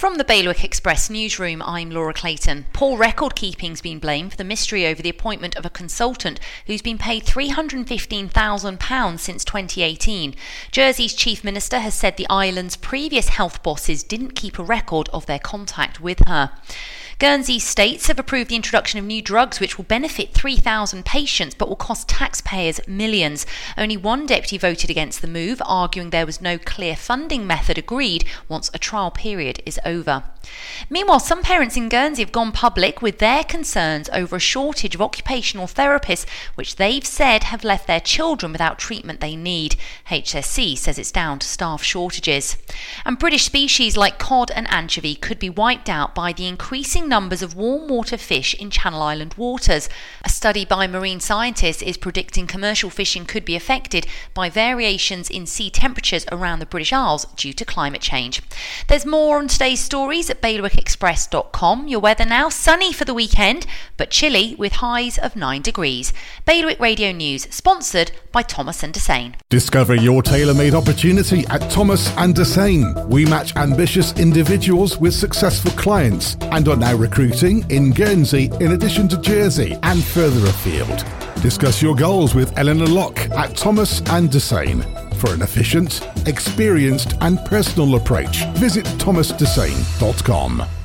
From the Bailiwick Express newsroom, I'm Laura Clayton. Poor record keeping's been blamed for the mystery over the appointment of a consultant who's been paid £315,000 since 2018. Jersey's chief minister has said the island's previous health bosses didn't keep a record of their contact with her. Guernsey states have approved the introduction of new drugs which will benefit 3,000 patients but will cost taxpayers millions. Only one deputy voted against the move, arguing there was no clear funding method agreed once a trial period is over. Meanwhile, some parents in Guernsey have gone public with their concerns over a shortage of occupational therapists, which they've said have left their children without treatment they need. HSC says it's down to staff shortages. And British species like cod and anchovy could be wiped out by the increasing numbers of warm water fish in Channel Island waters. A study by marine scientists is predicting commercial fishing could be affected by variations in sea temperatures around the British Isles due to climate change. There's more on today's stories at bailiwickexpress.com. Your weather now sunny for the weekend, but chilly with highs of 9 degrees. Bailiwick Radio News, sponsored by Thomas and Dessain. Discover your tailor-made opportunity at Thomas and Dessain. We match ambitious individuals with successful clients and are now recruiting in Guernsey in addition to Jersey and further afield. Discuss your goals with Eleanor Locke at Thomas and Dessain. For an efficient, experienced and personal approach, visit thomasdessain.com.